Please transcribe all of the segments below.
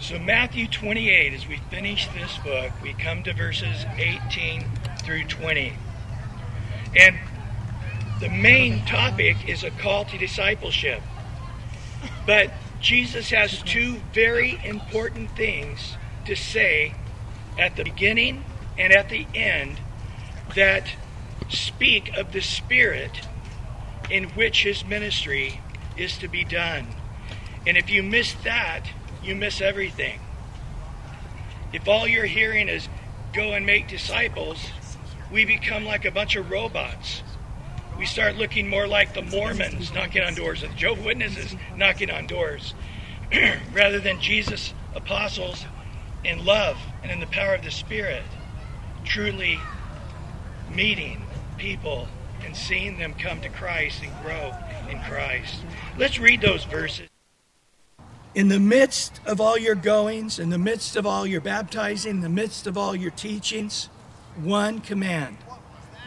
So, Matthew 28, as we finish this book, we come to verses 18 through 20. And the main topic is a call to discipleship. But Jesus has two very important things to say at the beginning and at the end that speak of the spirit in which his ministry is to be done. And if you miss that, you miss everything. If all you're hearing is go and make disciples, we become like a bunch of robots. We start looking more like the Mormons knocking on doors and Jehovah's Witnesses knocking on doors rather than Jesus' apostles in love and in the power of the Spirit, truly meeting people and seeing them come to Christ and grow in Christ. Let's read those verses. In the midst of all your goings, in the midst of all your baptizing, in the midst of all your teachings, one command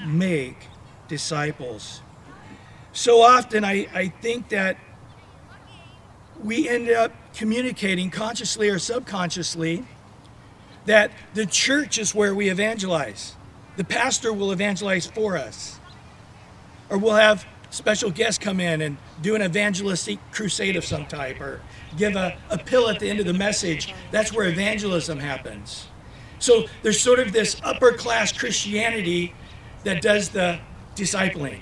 make disciples. So often I, I think that we end up communicating consciously or subconsciously that the church is where we evangelize. The pastor will evangelize for us. Or we'll have special guests come in and do an evangelistic crusade of some type or give a, a pill at the end of the message. That's where evangelism happens. So there's sort of this upper class Christianity that does the discipling.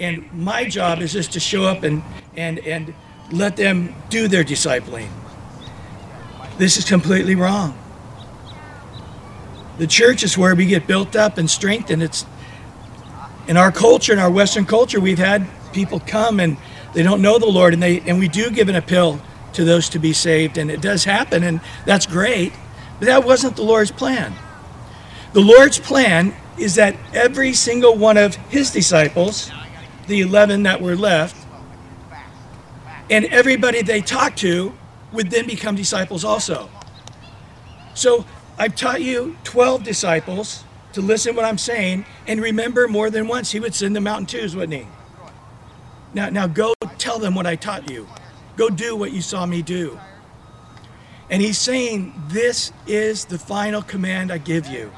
And my job is just to show up and, and, and let them do their discipling. This is completely wrong. The church is where we get built up and strengthened. It's in our culture, in our Western culture, we've had people come and they don't know the Lord, and they and we do give an appeal to those to be saved, and it does happen, and that's great. But that wasn't the Lord's plan. The Lord's plan is that every single one of his disciples, the 11 that were left, and everybody they talked to would then become disciples also. So I've taught you 12 disciples to listen what I'm saying and remember more than once he would send them out in twos, wouldn't he? Now, now go tell them what I taught you. Go do what you saw me do. And he's saying, This is the final command I give you.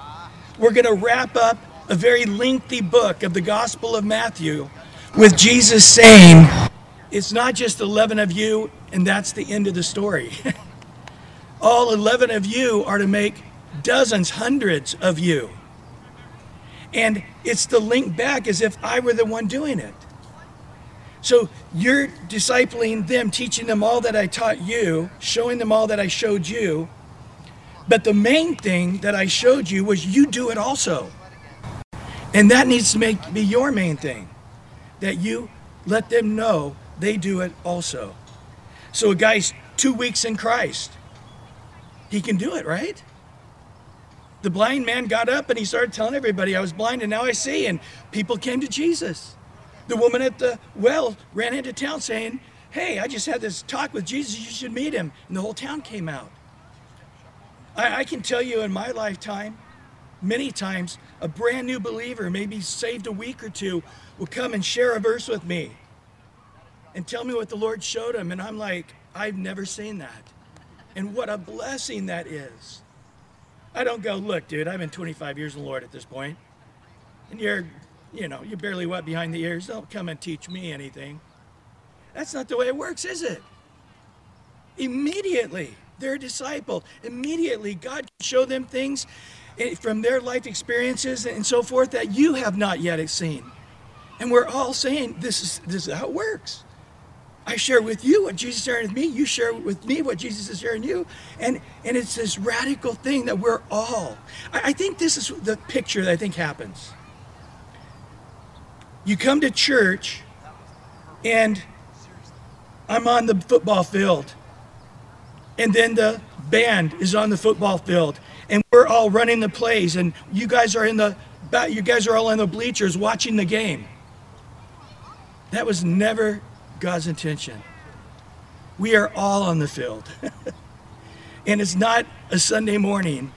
We're going to wrap up a very lengthy book of the Gospel of Matthew with Jesus saying, It's not just 11 of you, and that's the end of the story. All 11 of you are to make dozens, hundreds of you. And it's the link back as if I were the one doing it. So you're discipling them, teaching them all that I taught you, showing them all that I showed you. But the main thing that I showed you was you do it also. And that needs to make be your main thing. That you let them know they do it also. So a guy's two weeks in Christ. He can do it, right? The blind man got up and he started telling everybody, I was blind and now I see. And people came to Jesus. The woman at the well ran into town saying, Hey, I just had this talk with Jesus. You should meet him. And the whole town came out. I, I can tell you in my lifetime, many times, a brand new believer, maybe saved a week or two, will come and share a verse with me and tell me what the Lord showed him. And I'm like, I've never seen that. And what a blessing that is. I don't go, look, dude, I've been 25 years in the Lord at this point. point, and you're, you know, you're barely wet behind the ears. Don't come and teach me anything. That's not the way it works, is it? Immediately, they're a disciple. Immediately, God can show them things eh, from their life experiences and so forth that you have not yet seen. And we're all saying this is this is how it works. I share with you what Jesus is sharing with me. You share with me what Jesus is sharing you. And, and it's this radical thing that we're all. I, I think this is the picture that I think happens. You come to church, and I'm on the football field. And then the band is on the football field. And we're all running the plays. And you guys are in the you guys are all in the bleachers watching the game. That was never God's intention. We are all on the field. and it's not a Sunday morning,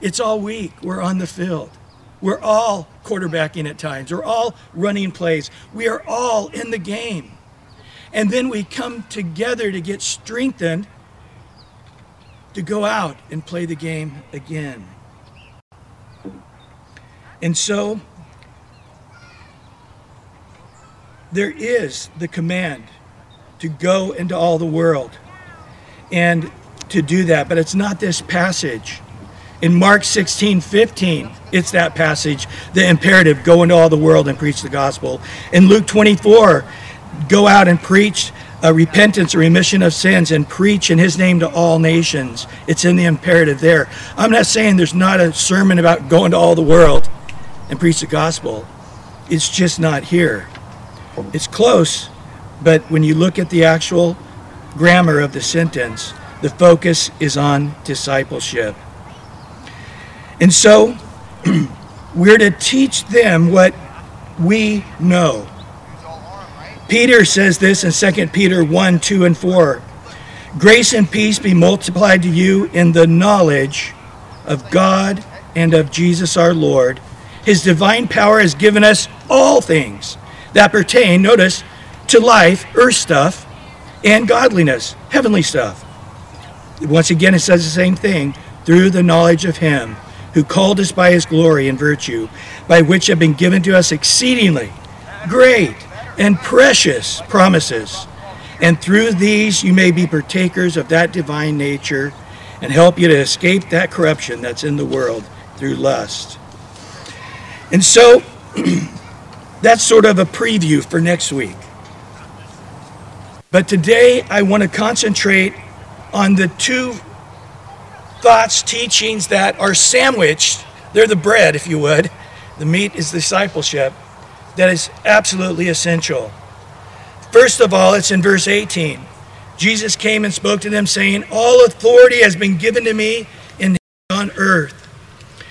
it's all week. We're on the field. We're all quarterbacking at times, we're all running plays, we are all in the game. And then we come together to get strengthened to go out and play the game again. And so, there is the command to go into all the world and to do that, but it's not this passage. In Mark 16, 15, it's that passage, the imperative, go into all the world and preach the gospel. In Luke 24, go out and preach a repentance, a remission of sins, and preach in his name to all nations. It's in the imperative there. I'm not saying there's not a sermon about going to all the world and preach the gospel. It's just not here. It's close, but when you look at the actual grammar of the sentence, the focus is on discipleship. And so we're to teach them what we know. Peter says this in 2 Peter 1 2 and 4. Grace and peace be multiplied to you in the knowledge of God and of Jesus our Lord. His divine power has given us all things that pertain, notice, to life, earth stuff, and godliness, heavenly stuff. Once again, it says the same thing through the knowledge of Him who called us by his glory and virtue, by which have been given to us exceedingly great and precious promises. And through these you may be partakers of that divine nature and help you to escape that corruption that's in the world through lust. And so that's sort of a preview for next week. But today I want to concentrate on the two thoughts, teachings that are sandwiched. They're the bread, if you would. The meat is discipleship. That is absolutely essential. First of all, it's in verse 18. Jesus came and spoke to them, saying, All authority has been given to me in on earth.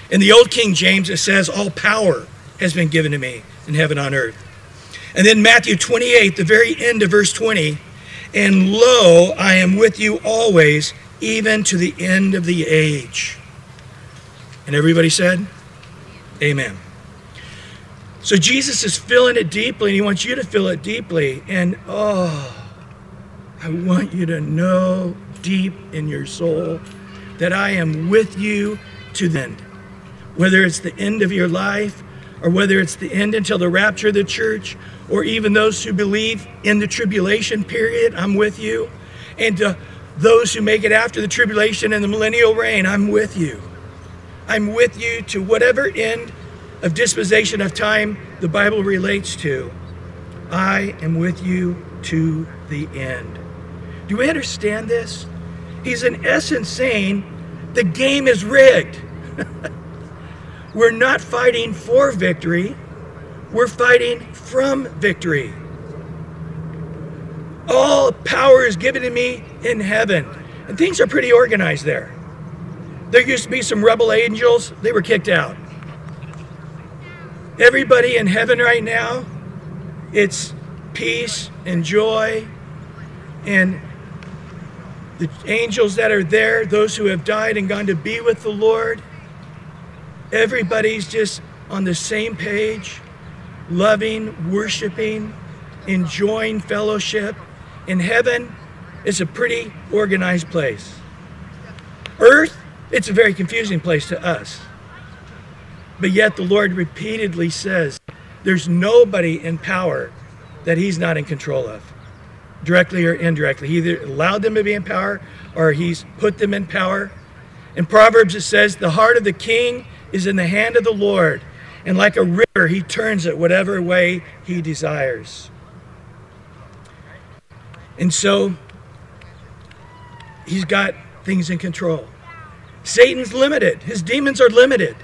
In the Old King James, it says, All power has been given to me in heaven on earth. And then Matthew 28, the very end of verse 20, and lo, I am with you always, even to the end of the age. And everybody said, Amen. So Jesus is feeling it deeply, and he wants you to feel it deeply. And oh, I want you to know deep in your soul that I am with you to the end. Whether it's the end of your life, or whether it's the end until the rapture of the church, or even those who believe in the tribulation period, I'm with you. And to those who make it after the tribulation and the millennial reign, I'm with you. I'm with you to whatever end of dispensation of time the Bible relates to. I am with you to the end. Do we understand this? He's in essence saying the game is rigged. we're not fighting for victory, we're fighting from victory. All power is given to me in heaven. And things are pretty organized there. There used to be some rebel angels, they were kicked out. Everybody in heaven right now, it's peace and joy. And the angels that are there, those who have died and gone to be with the Lord, everybody's just on the same page, loving, worshiping, enjoying fellowship. In heaven, it's a pretty organized place. Earth, it's a very confusing place to us. But yet the Lord repeatedly says there's nobody in power that he's not in control of, directly or indirectly. He either allowed them to be in power or he's put them in power. In Proverbs, it says, The heart of the king is in the hand of the Lord, and like a river, he turns it whatever way he desires. And so he's got things in control. Satan's limited, his demons are limited.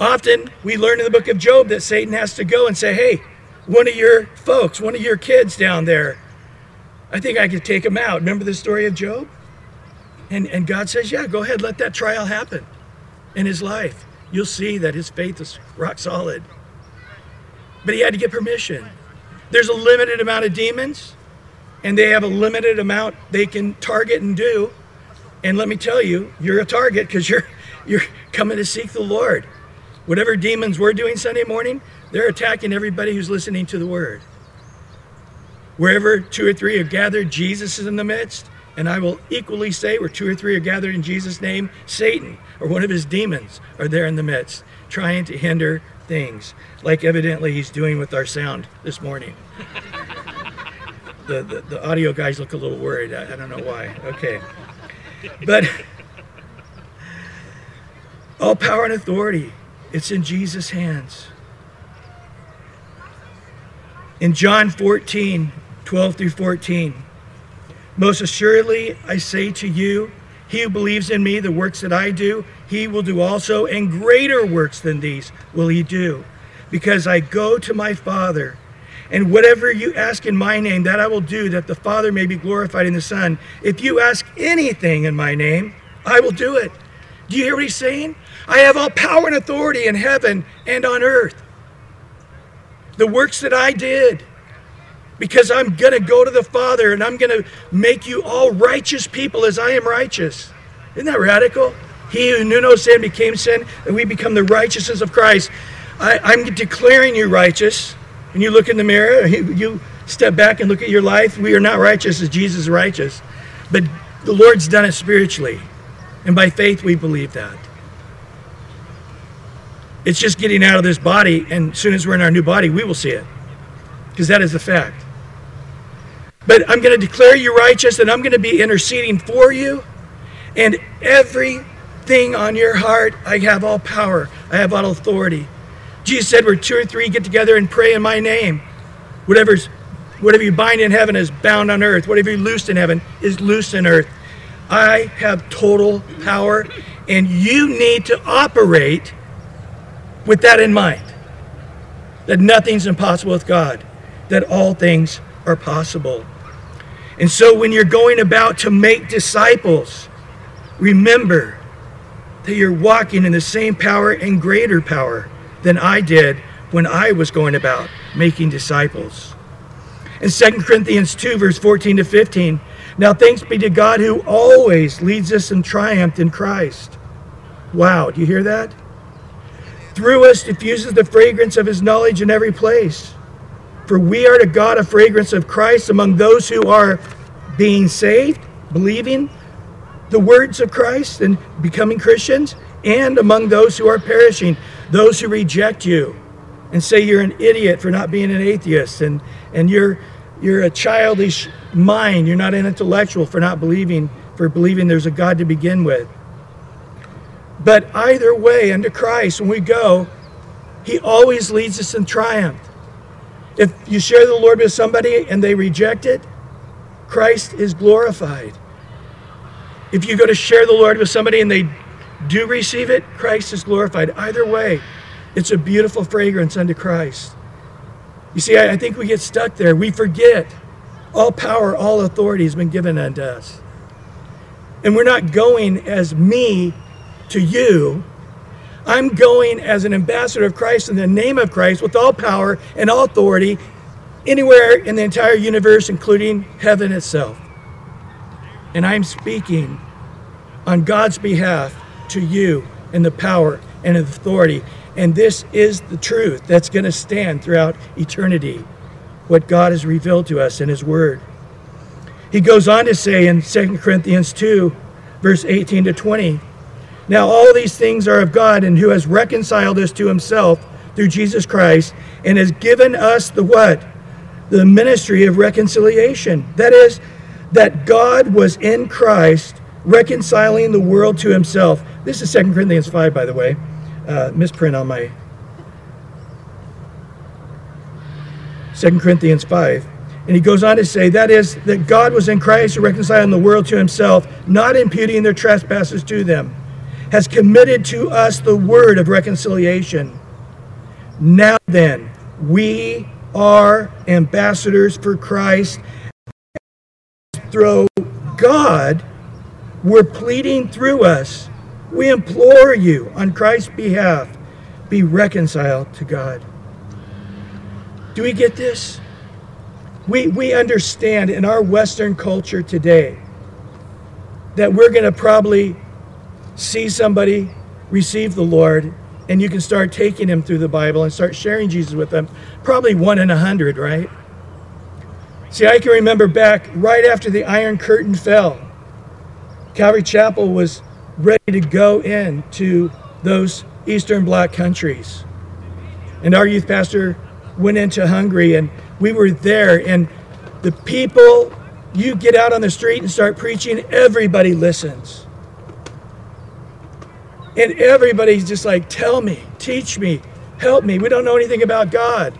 Often we learn in the book of Job that Satan has to go and say, Hey, one of your folks, one of your kids down there, I think I could take him out. Remember the story of Job? And, and God says, Yeah, go ahead, let that trial happen in his life. You'll see that his faith is rock solid. But he had to get permission. There's a limited amount of demons and they have a limited amount they can target and do. And let me tell you, you're a target because you're you're coming to seek the Lord. Whatever demons we're doing Sunday morning, they're attacking everybody who's listening to the word. Wherever two or three are gathered, Jesus is in the midst. And I will equally say, where two or three are gathered in Jesus' name, Satan or one of his demons are there in the midst, trying to hinder things, like evidently he's doing with our sound this morning. the, the, the, audio guys look a little worried. I, I don't know why. Okay. But all power and authority, it's in Jesus' hands. In John 14, 12 through 14, most assuredly I say to you, he who believes in me, the works that I do, he will do also, and greater works than these will he do, because I go to my Father. And whatever you ask in my name, that I will do, that the Father may be glorified in the Son. If you ask anything in my name, I will do it. Do you hear what he's saying? I have all power and authority in heaven and on earth. The works that I did, because I'm going to go to the Father and I'm going to make you all righteous people as I am righteous. Isn't that radical? He who knew no sin became sin, and we become the righteousness of Christ. I, am declaring you righteous. When you look in the mirror, you step back and look at your life. We are not righteous as Jesus is righteous. But the Lord's done it spiritually. And by faith, we believe that. It's just getting out of this body, and as soon as we're in our new body, we will see it. Because that is the fact. But I'm going to declare you righteous, and I'm going to be interceding for you. And everything on your heart, I have all power, I have all authority. Jesus said, Where two or three get together and pray in my name, whatever's whatever you bind in heaven is bound on earth. Whatever you loose in heaven is loose in earth. I have total power, and you need to operate with that in mind that nothing's impossible with God, that all things are possible. And so when you're going about to make disciples, remember that you're walking in the same power and greater power than I did when I was going about making disciples. In 2 Corinthians 2, verse 14 to 15, now thanks be to God who always leads us in triumph in Christ. Wow, do you hear that? Through us diffuses the fragrance of his knowledge in every place. For we are to God a fragrance of Christ among those who are being saved, believing the words of Christ and becoming Christians, and among those who are perishing, those who reject you and say you're an idiot for not being an atheist and, and you're you're a childish mind, you're not an intellectual for not believing, for believing there's a God to begin with. But either way, unto Christ, when we go, He always leads us in triumph. If you share the Lord with somebody and they reject it, Christ is glorified. If you go to share the Lord with somebody and they do receive it, Christ is glorified. Either way, it's a beautiful fragrance unto Christ. You see, I, think we get stuck there. We forget all power, all authority has been given unto us. And we're not going as me to you. I'm going as an ambassador of Christ in the name of Christ with all power and all authority anywhere in the entire universe, including heaven itself. And I'm speaking on God's behalf to you in the power and authority. And this is the truth that's going to stand throughout eternity, what God has revealed to us in His Word. He goes on to say in 2 Corinthians 2, verse 18 to 20, Now all these things are of God, and who has reconciled us to Himself through Jesus Christ, and has given us the what? the ministry of reconciliation. That is, that God was in Christ reconciling the world to himself. This is 2 Corinthians 5, by the way. Uh, misprint on my 2 Corinthians 5. And he goes on to say, that is, that God was in Christ reconciling the world to himself, not imputing their trespasses to them, has committed to us the word of reconciliation. Now then, we are ambassadors for Christ. Through God, we're pleading through us. We implore you on Christ's behalf, be reconciled to God. Do we get this? We, we understand in our Western culture today that we're going to probably see somebody receive the Lord and you can start taking them through the Bible and start sharing Jesus with them. Probably one in a hundred, right? See, I can remember back right after the Iron Curtain fell, Calvary Chapel was ready to go into those Eastern Bloc countries. And our youth pastor went into Hungary, and we were there, and the people, you get out on the street and start preaching, everybody listens. And everybody's just like, tell me, teach me, help me. We don't know anything about God.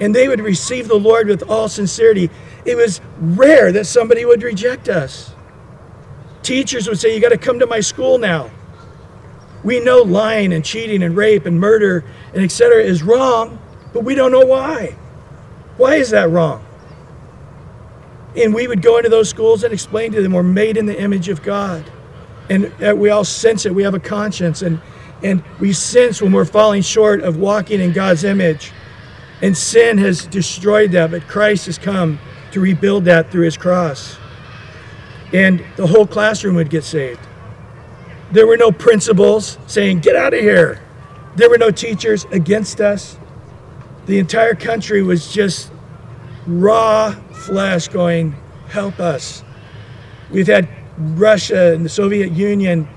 And they would receive the Lord with all sincerity. It was rare that somebody would reject us. Teachers would say, You got to come to my school now. We know lying and cheating and rape and murder and etc. is wrong, but we don't know why. Why is that wrong? And we would go into those schools and explain to them we're made in the image of God. And uh, we all sense it. We have a conscience. And, and we sense when we're falling short of walking in God's image. And sin has destroyed that, but Christ has come to rebuild that through his cross. And the whole classroom would get saved. There were no principals saying, Get out of here. There were no teachers against us. The entire country was just raw flesh going, Help us. We've had Russia and the Soviet Union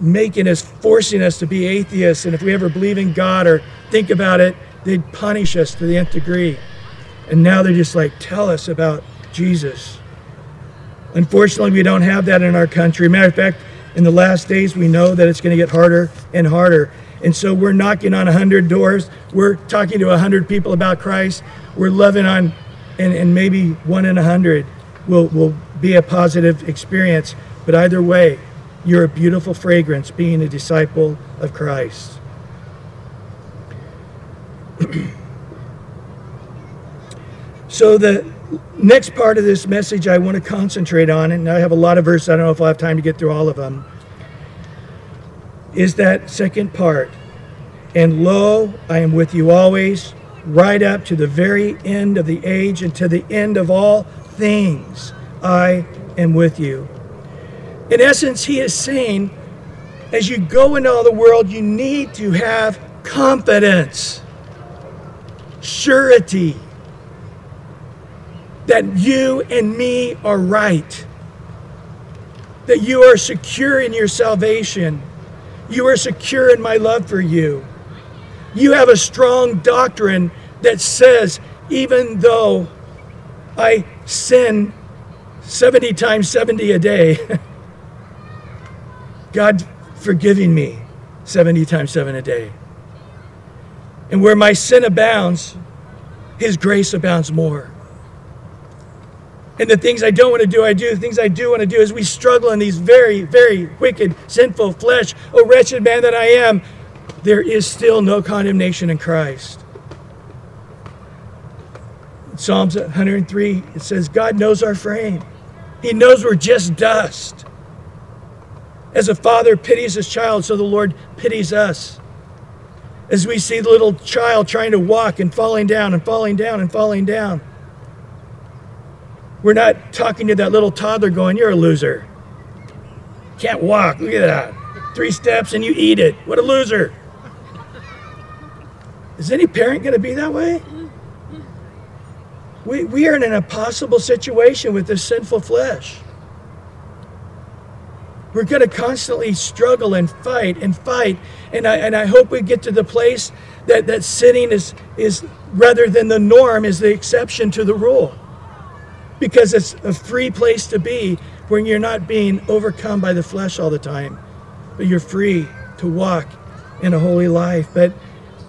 making us, forcing us to be atheists. And if we ever believe in God or think about it, they'd punish us to the nth degree. And now they're just like, Tell us about Jesus. Unfortunately, we don't have that in our country. Matter of fact, in the last days, we know that it's going to get harder and harder. And so we're knocking on 100 doors. We're talking to 100 people about Christ. We're loving on, and, and maybe one in 100 will, will be a positive experience. But either way, you're a beautiful fragrance being a disciple of Christ. so the next part of this message I want to concentrate on, and I have a lot of verses, I don't know if I'll have time to get through all of them, is that second part. And lo, I am with you always, right up to the very end of the age and to the end of all things. I am with you. In essence, he is saying, as you go into all the world, you need to have confidence, surety that you and me are right, that you are secure in your salvation, you are secure in my love for you. You have a strong doctrine that says, even though I sin 70 times 70 a day, God forgiving me 70 times 7 a day. And where my sin abounds, His grace abounds more. And the things I don't want to do, I do. The things I do want to do as we struggle in these very, very wicked, sinful flesh. Oh, wretched man that I am, there is still no condemnation in Christ. Psalms 103, it says, God knows our frame. He knows we're just dust. As a father pities his child, so the Lord pities us. As we see the little child trying to walk and falling down and falling down and falling down. We're not talking to that little toddler going, You're a loser. Can't walk. Look at that. Three steps and you eat it. What a loser. Is any parent going to be that way? We, we are in an impossible situation with this sinful flesh. We're going to constantly struggle and fight and fight. And I, and I hope we get to the place that, that sinning is, is, rather than the norm, is the exception to the rule because it's a free place to be when you're not being overcome by the flesh all the time, but you're free to walk in a holy life. But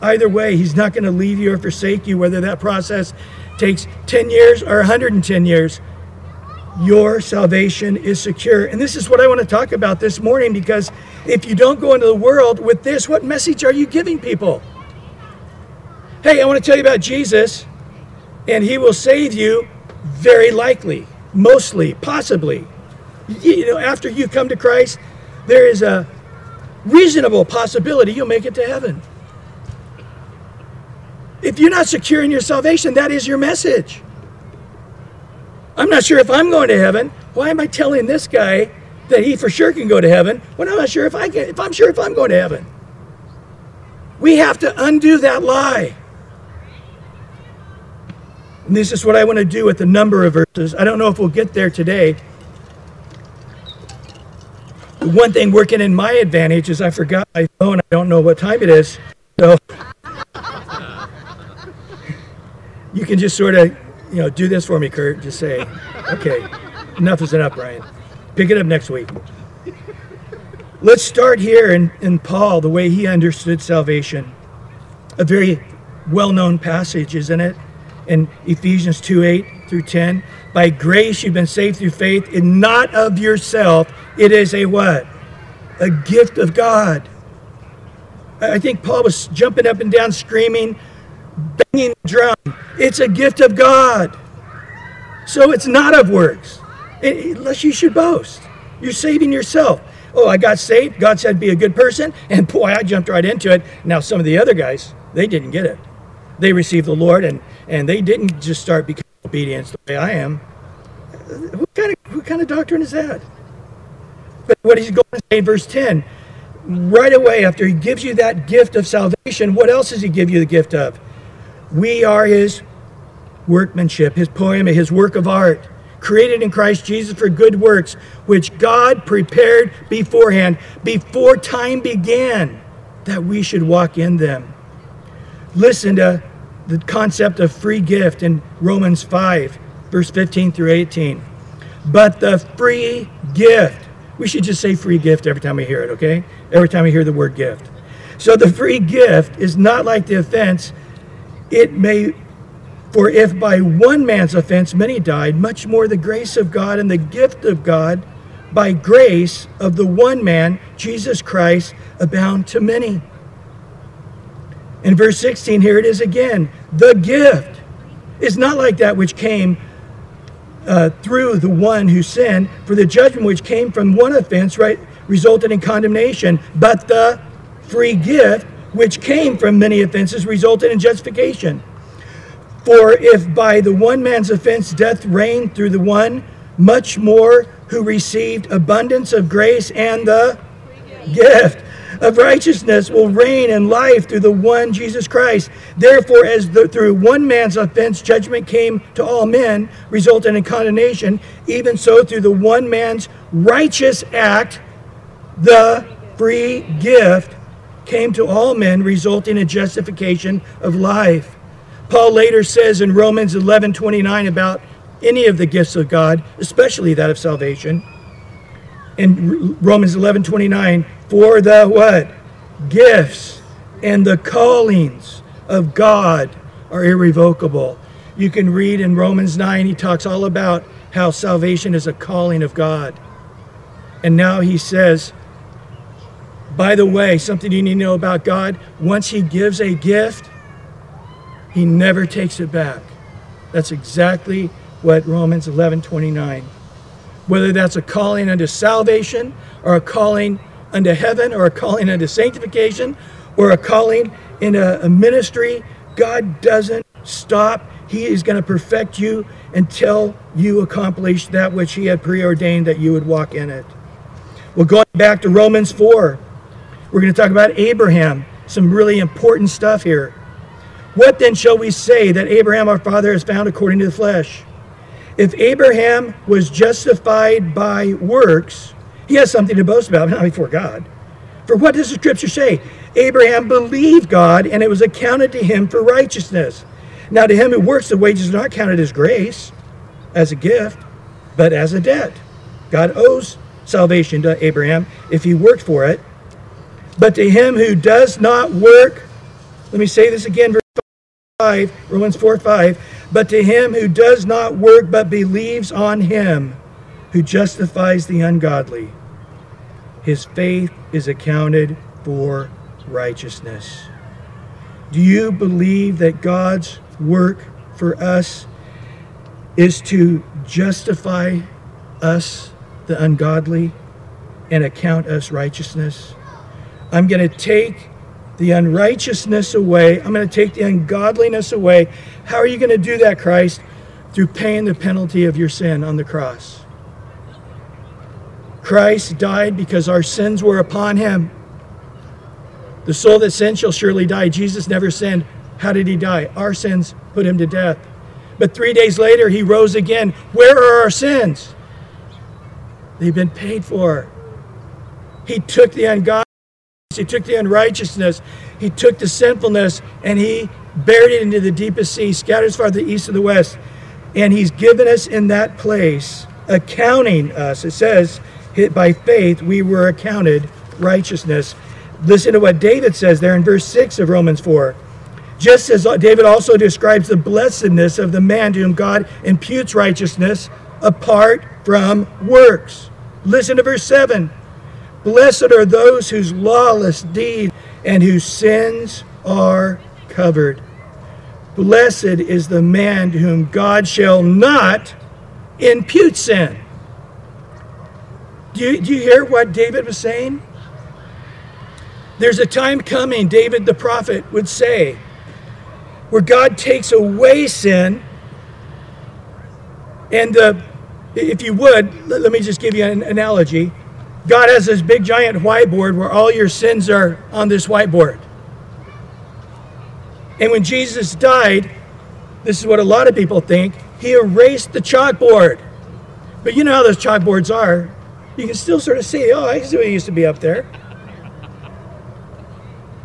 either way, He's not going to leave you or forsake you, whether that process takes 10 years or 110 years. Your salvation is secure. And this is what I want to talk about this morning because if you don't go into the world with this, what message are you giving people? Hey, I want to tell you about Jesus, and He will save you very likely, mostly, possibly. You know, after you come to Christ, there is a reasonable possibility you'll make it to heaven. If you're not secure in your salvation, that is your message. I'm not sure if I'm going to heaven. Why am I telling this guy that he for sure can go to heaven when I'm not sure if I can if I'm sure if I'm going to heaven? We have to undo that lie. And this is what I want to do with a number of verses. I don't know if we'll get there today. The one thing working in my advantage is I forgot my phone. I don't know what time it is. So you can just sort of, you know, do this for me, Kurt. Just say, okay, enough is enough, Brian. Pick it up next week. Let's start here in, in Paul, the way he understood salvation. A very well known passage, isn't it? In Ephesians 2 8 through 10. By grace you've been saved through faith, and not of yourself. It is a what? A gift of God. I think Paul was jumping up and down, screaming, banging the drum. It's a gift of God. So it's not of works, unless you should boast. You're saving yourself. Oh, I got saved. God said be a good person. And boy, I jumped right into it. Now, some of the other guys, they didn't get it. They received the Lord and, and they didn't just start becoming obedient the way I am. What kind of, what kind of doctrine is that? But what he's going to say in verse 10, right away after he gives you that gift of salvation, what else does he give you the gift of? We are his workmanship, his poem, his work of art, created in Christ Jesus for good works, which God prepared beforehand, before time began, that we should walk in them. Listen to the concept of free gift in Romans 5, verse 15 through 18. But the free gift, we should just say free gift every time we hear it, okay? Every time we hear the word gift. So the free gift is not like the offense. It may, for if by one man's offense many died, much more the grace of God and the gift of God by grace of the one man, Jesus Christ, abound to many. In verse 16, here it is again. The gift is not like that which came uh, through the one who sinned, for the judgment which came from one offense right, resulted in condemnation, but the free gift which came from many offenses resulted in justification. For if by the one man's offense death reigned through the one, much more who received abundance of grace and the gift of righteousness will reign in life through the one Jesus Christ. Therefore, as the, through one man's offense judgment came to all men, resulting in condemnation, even so through the one man's righteous act, the free gift came to all men, resulting in justification of life. Paul later says in Romans 11 29 about any of the gifts of God, especially that of salvation. In Romans 11 29, for the what? Gifts and the callings of God are irrevocable. You can read in Romans 9, he talks all about how salvation is a calling of God. And now he says, by the way, something you need to know about God once he gives a gift, he never takes it back. That's exactly what Romans 11 29. Whether that's a calling unto salvation or a calling unto heaven or a calling unto sanctification or a calling in a, a ministry, God doesn't stop. He is going to perfect you until you accomplish that which He had preordained that you would walk in it. Well, going back to Romans 4, we're going to talk about Abraham. Some really important stuff here. What then shall we say that Abraham our father has found according to the flesh? If Abraham was justified by works, he has something to boast about, not before God. For what does the scripture say? Abraham believed God, and it was accounted to him for righteousness. Now, to him who works, the wages are not counted as grace, as a gift, but as a debt. God owes salvation to Abraham if he worked for it. But to him who does not work, let me say this again, verse 5, Romans 4 5. But to him who does not work but believes on him who justifies the ungodly, his faith is accounted for righteousness. Do you believe that God's work for us is to justify us, the ungodly, and account us righteousness? I'm going to take the unrighteousness away. I'm going to take the ungodliness away. How are you going to do that, Christ? Through paying the penalty of your sin on the cross. Christ died because our sins were upon him. The soul that sins shall surely die. Jesus never sinned. How did he die? Our sins put him to death. But three days later, he rose again. Where are our sins? They've been paid for. He took the ungodliness, he took the unrighteousness, he took the sinfulness, and he buried it into the deepest sea, scattered as far as the east of the west. And he's given us in that place, accounting us. It says, by faith, we were accounted righteousness. Listen to what David says there in verse 6 of Romans 4. Just as David also describes the blessedness of the man to whom God imputes righteousness apart from works. Listen to verse 7. Blessed are those whose lawless deeds and whose sins are covered. Blessed is the man to whom God shall not impute sin. Do you, do you hear what David was saying? There's a time coming, David the prophet would say, where God takes away sin. And if you would, let me just give you an analogy. God has this big giant whiteboard where all your sins are on this whiteboard. And when Jesus died, this is what a lot of people think, he erased the chalkboard. But you know how those chalkboards are you can still sort of see, oh, I see what used to be up there.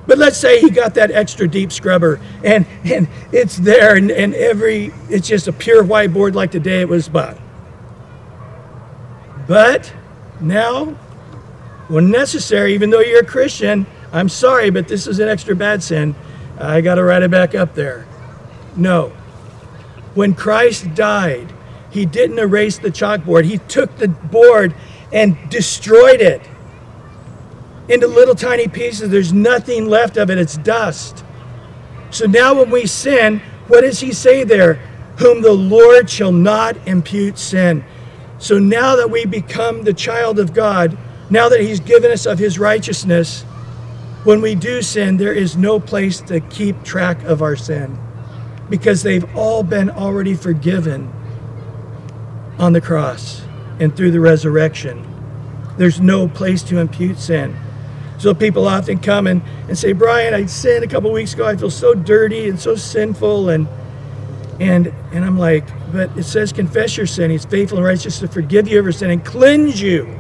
But let's say he got that extra deep scrubber and, and it's there and, and every, it's just a pure whiteboard like the day it was bought. But now, when necessary, even though you're a Christian, I'm sorry, but this is an extra bad sin. I got to write it back up there. No. When Christ died, he didn't erase the chalkboard. He took the board and destroyed it into little tiny pieces. There's nothing left of it, it's dust. So now when we sin, what does he say there? Whom the Lord shall not impute sin. So now that we become the child of God, now that he's given us of his righteousness, when we do sin, there is no place to keep track of our sin because they've all been already forgiven on the cross and through the resurrection. There's no place to impute sin. So people often come and, and say, Brian, I sinned a couple weeks ago. I feel so dirty and so sinful. And, and, and I'm like, but it says, confess your sin. He's faithful and righteous to forgive you of your sin and cleanse you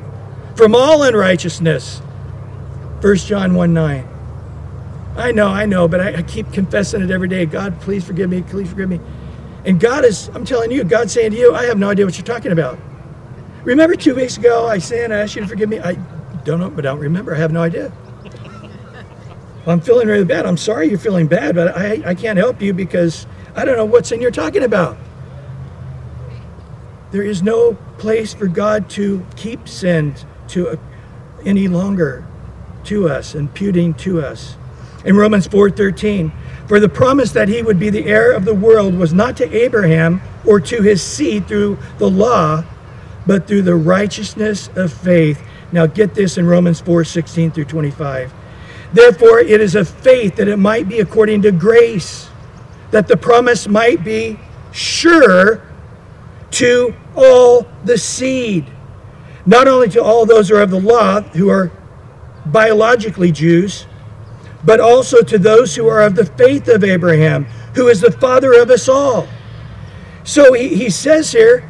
from all unrighteousness. 1 John 1 9. I know, I know, but I, I keep confessing it every day. God, please forgive me. Please forgive me. And God is, I'm telling you, God's saying to you, I have no idea what you're talking about. Remember two weeks ago I said I asked you to forgive me? I don't know, but I don't remember. I have no idea. I'm feeling really bad. I'm sorry you're feeling bad, but I, I can't help you because I don't know what sin you're talking about. There is no place for God to keep sin to uh, any longer to us, imputing to us. In Romans 4:13, for the promise that he would be the heir of the world was not to Abraham or to his seed through the law, but through the righteousness of faith. Now get this in Romans 4 16 through 25. Therefore, it is of faith that it might be according to grace, that the promise might be sure to all the seed, not only to all those who are of the law, who are biologically Jews, but also to those who are of the faith of Abraham, who is the father of us all. So he, he says here,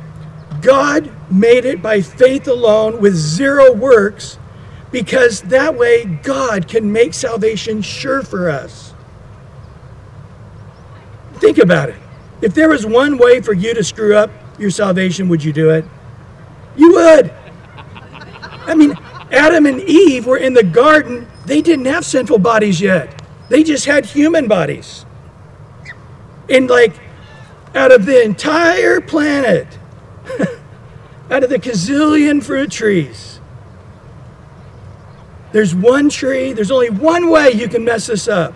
God made it by faith alone with zero works because that way God can make salvation sure for us. Think about it. If there was one way for you to screw up your salvation, would you do it? You would. I mean, Adam and Eve were in the garden. They didn't have sinful bodies yet. They just had human bodies. And like out of the entire planet, out of the gazillion fruit trees. There's one tree, there's only one way you can mess this up.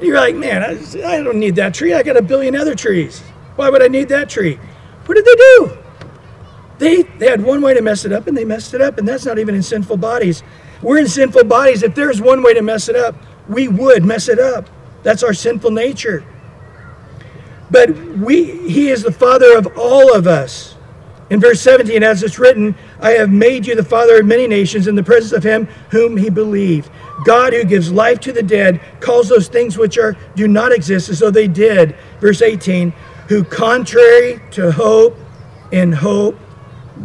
You're like, man, I, I don't need that tree. I got a billion other trees. Why would I need that tree? What did they do? They, they had one way to mess it up and they messed it up, and that's not even in sinful bodies. We're in sinful bodies. If there's one way to mess it up, we would mess it up. That's our sinful nature. But we, he is the Father of all of us. In verse 17, as it's written, I have made you the father of many nations in the presence of him whom he believed. God who gives life to the dead calls those things which are do not exist as though they did. Verse 18, who contrary to hope in hope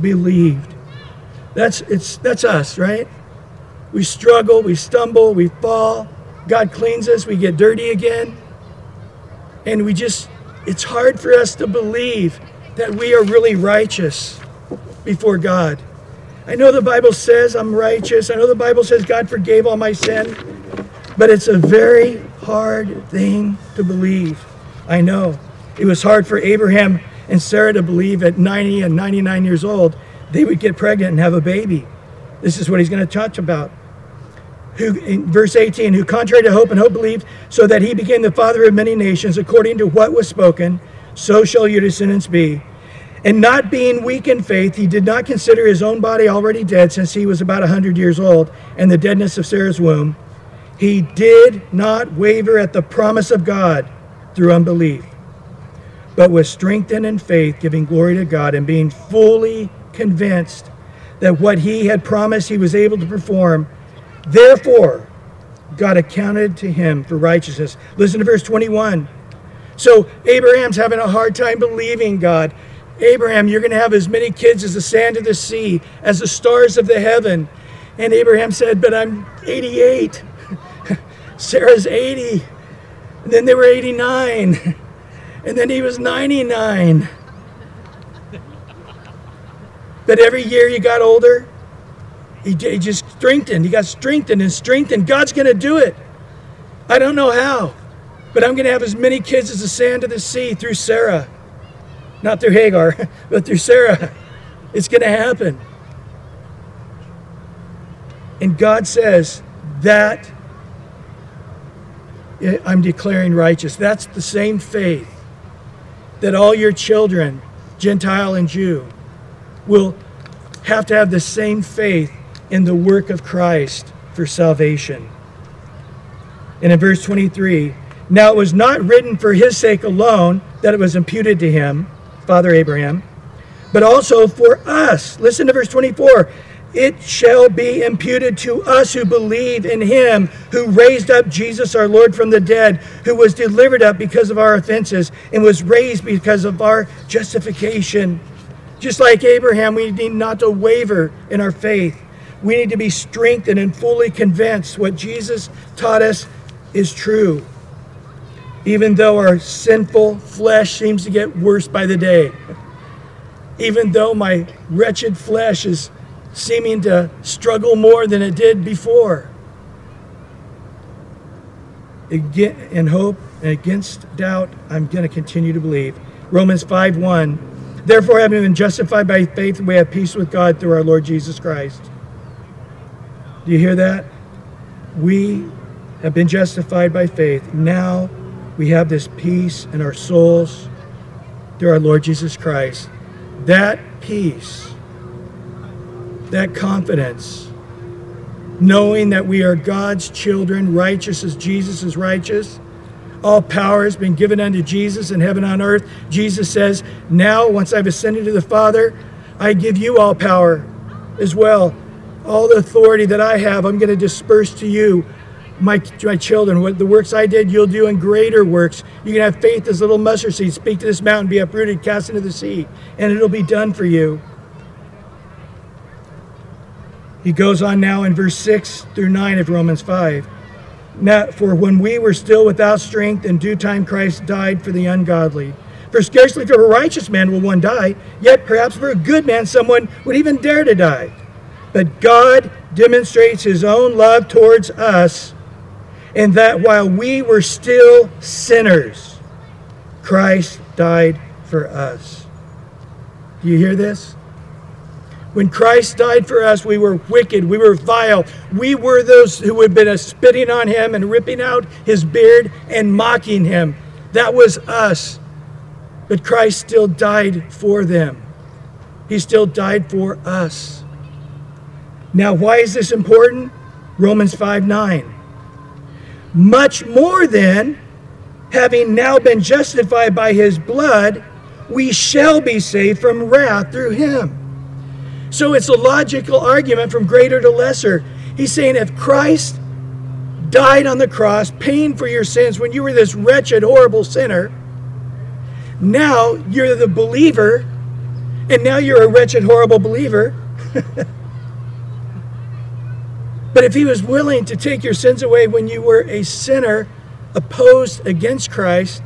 believed. That's it's that's us, right? We struggle, we stumble, we fall. God cleans us, we get dirty again. And we just it's hard for us to believe that we are really righteous before God. I know the Bible says I'm righteous. I know the Bible says God forgave all my sin. But it's a very hard thing to believe. I know. It was hard for Abraham and Sarah to believe at 90 and 99 years old they would get pregnant and have a baby. This is what he's going to touch about. Who, in verse 18, who contrary to hope and hope believed, so that he became the father of many nations, according to what was spoken, so shall your descendants be. And not being weak in faith, he did not consider his own body already dead, since he was about a hundred years old, and the deadness of Sarah's womb. He did not waver at the promise of God through unbelief, but was strengthened in faith, giving glory to God, and being fully convinced that what he had promised he was able to perform. Therefore, God accounted to him for righteousness. Listen to verse 21. So Abraham's having a hard time believing God. Abraham, you're going to have as many kids as the sand of the sea, as the stars of the heaven. And Abraham said, But I'm 88. Sarah's 80. And then they were 89. And then he was 99. But every year he got older, he, he just strengthened. He got strengthened and strengthened. God's going to do it. I don't know how, but I'm going to have as many kids as the sand of the sea through Sarah. Not through Hagar, but through Sarah. It's going to happen. And God says that I'm declaring righteous. That's the same faith that all your children, Gentile and Jew, will have to have the same faith in the work of Christ for salvation. And in verse 23, now it was not written for his sake alone that it was imputed to him, Father Abraham, but also for us. Listen to verse 24. It shall be imputed to us who believe in him who raised up Jesus our Lord from the dead, who was delivered up because of our offenses and was raised because of our justification. Just like Abraham, we need not to waver in our faith. We need to be strengthened and fully convinced what Jesus taught us is true even though our sinful flesh seems to get worse by the day, even though my wretched flesh is seeming to struggle more than it did before. In hope and against doubt, I'm going to continue to believe. Romans 5 1. Therefore, having been justified by faith, we have peace with God through our Lord Jesus Christ. Do you hear that? We have been justified by faith. Now we have this peace in our souls through our Lord Jesus Christ. That peace, that confidence, knowing that we are God's children, righteous as Jesus is righteous. All power has been given unto Jesus in heaven and on earth. Jesus says, Now, once I've ascended to the Father, I give you all power as well. All the authority that I have, I'm going to disperse to you my, my children, what the works I did, you'll do in greater works. You can have faith as little mustard seed. Speak to this mountain, be uprooted, cast into the sea, and it'll be done for you. He goes on now in verse 6 through 9 of Romans 5. Now, for when we were still without strength, in due time Christ died for the ungodly. For scarcely for a righteous man will one die, yet perhaps for a good man someone would even dare to die. But God demonstrates his own love towards us in that while we were still sinners, Christ died for us. Do you hear this? When Christ died for us, we were wicked, we were vile. We were those who had been spitting on him and ripping out his beard and mocking him. That was us. But Christ still died for them. He still died for us. Now, why is this important? Romans 5 9. Much more than having now been justified by his blood, we shall be saved from wrath through him. So it's a logical argument from greater to lesser. He's saying if Christ died on the cross, paying for your sins when you were this wretched, horrible sinner, now you're the believer, and now you're a wretched, horrible believer. but if he was willing to take your sins away when you were a sinner opposed against Christ,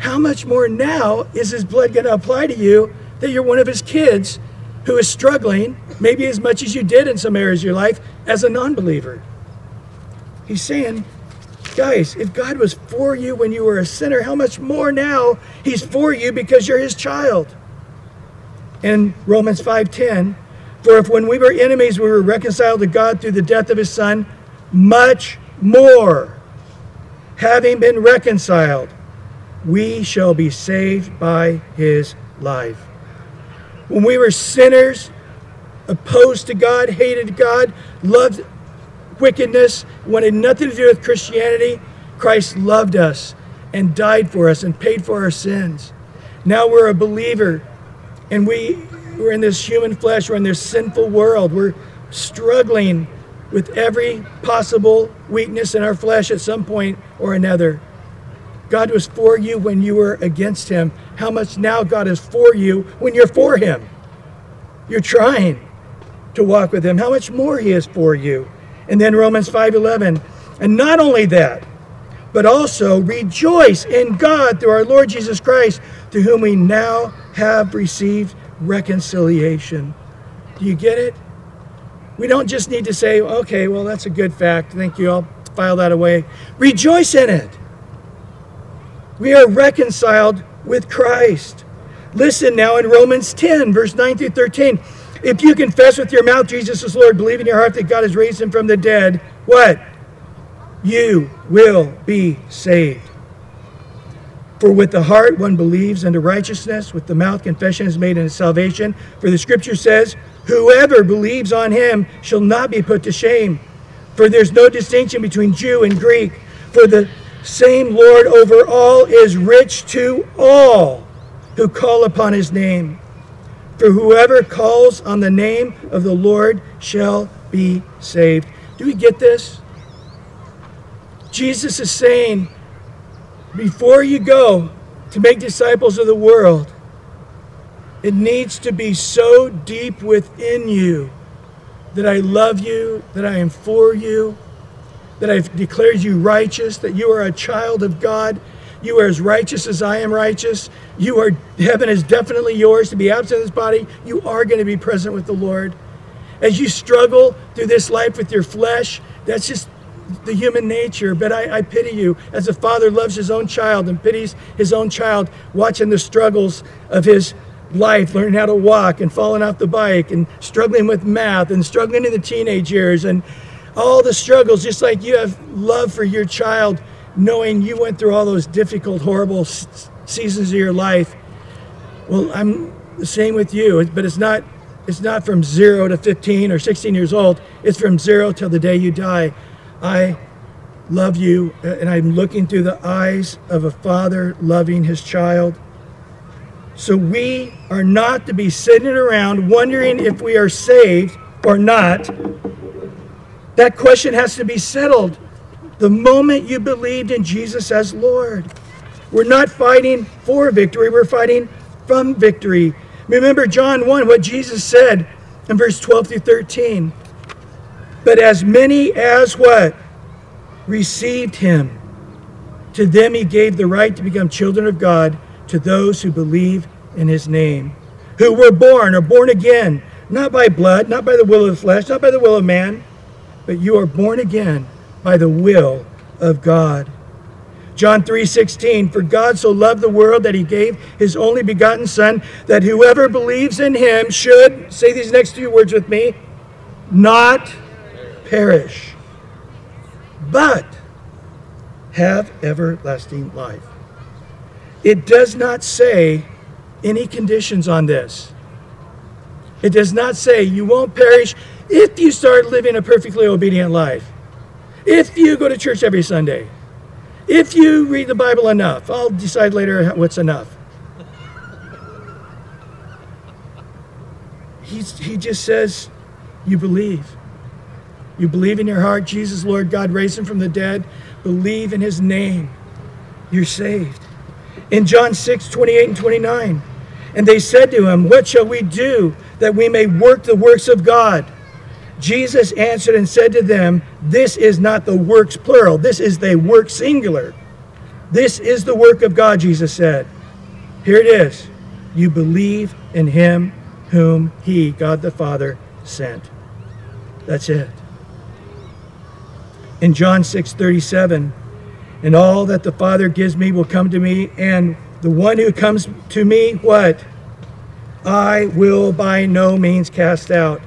how much more now is his blood going to apply to you that you're one of his kids who is struggling, maybe as much as you did in some areas of your life, as a non believer? He's saying, guys, if God was for you when you were a sinner, how much more now he's for you because you're his child? In Romans 5:10, for if when we were enemies we were reconciled to God through the death of his son, much more having been reconciled we shall be saved by his life. When we were sinners, opposed to God, hated God, loved wickedness, wanted nothing to do with Christianity, Christ loved us and died for us and paid for our sins. Now we're a believer and we, we're in this human flesh, we're in this sinful world. We're struggling with every possible weakness in our flesh at some point or another. God was for you when you were against him. How much now God is for you when you're for him? You're trying to walk with him. How much more he is for you. And then Romans 5:11. And not only that, but also rejoice in God through our Lord Jesus Christ, to whom we now have received reconciliation. Do you get it? We don't just need to say, okay, well, that's a good fact. Thank you. I'll file that away. Rejoice in it. We are reconciled with Christ. Listen now in Romans 10, verse 9 through 13. If you confess with your mouth Jesus is Lord, believe in your heart that God has raised him from the dead, what? You will be saved. For with the heart one believes unto righteousness, with the mouth confession is made unto salvation. For the scripture says, Whoever believes on him shall not be put to shame. For there's no distinction between Jew and Greek. For the same Lord over all is rich to all who call upon his name. For whoever calls on the name of the Lord shall be saved. Do we get this? Jesus is saying, before you go to make disciples of the world, it needs to be so deep within you that I love you, that I am for you, that I've declared you righteous, that you are a child of God. You are as righteous as I am righteous. You are heaven is definitely yours to be absent in this body. You are going to be present with the Lord. As you struggle through this life with your flesh, that's just the human nature. But I, I pity you as a father loves his own child and pities his own child, watching the struggles of his life, learning how to walk and falling off the bike and struggling with math and struggling in the teenage years and all the struggles, just like you have love for your child, knowing you went through all those difficult, horrible seasons of your life. Well, I'm the same with you, but it's not it's not from 0 to 15 or 16 years old. It's from 0 till the day you die. I love you uh, and I'm looking through the eyes of a father loving his child. So we are not to be sitting around wondering if we are saved or not that question has to be settled the moment you believed in Jesus as Lord. We're not fighting for victory, we're fighting from victory. Remember John 1, what Jesus said in verse 12 through 13. But as many as what? Received him. To them he gave the right to become children of God, to those who believe in his name, who were born or born again, not by blood, not by the will of the flesh, not by the will of man but you are born again by the will of God. John 3:16 For God so loved the world that he gave his only begotten son that whoever believes in him should say these next few words with me not perish but have everlasting life. It does not say any conditions on this. It does not say you won't perish if you start living a perfectly obedient life, if you go to church every Sunday, if you read the Bible enough, I'll decide later what's enough. he's, he just says, You believe. You believe in your heart, Jesus, Lord God, raised him from the dead. Believe in his name. You're saved. In John 6, 28 and 29, and they said to him, What shall we do that we may work the works of God? Jesus answered and said to them, This is not the works plural, this is the work singular. This is the work of God, Jesus said. Here it is. You believe in him whom he, God the Father, sent. That's it. In John 6 37, and all that the Father gives me will come to me, and the one who comes to me, what? I will by no means cast out.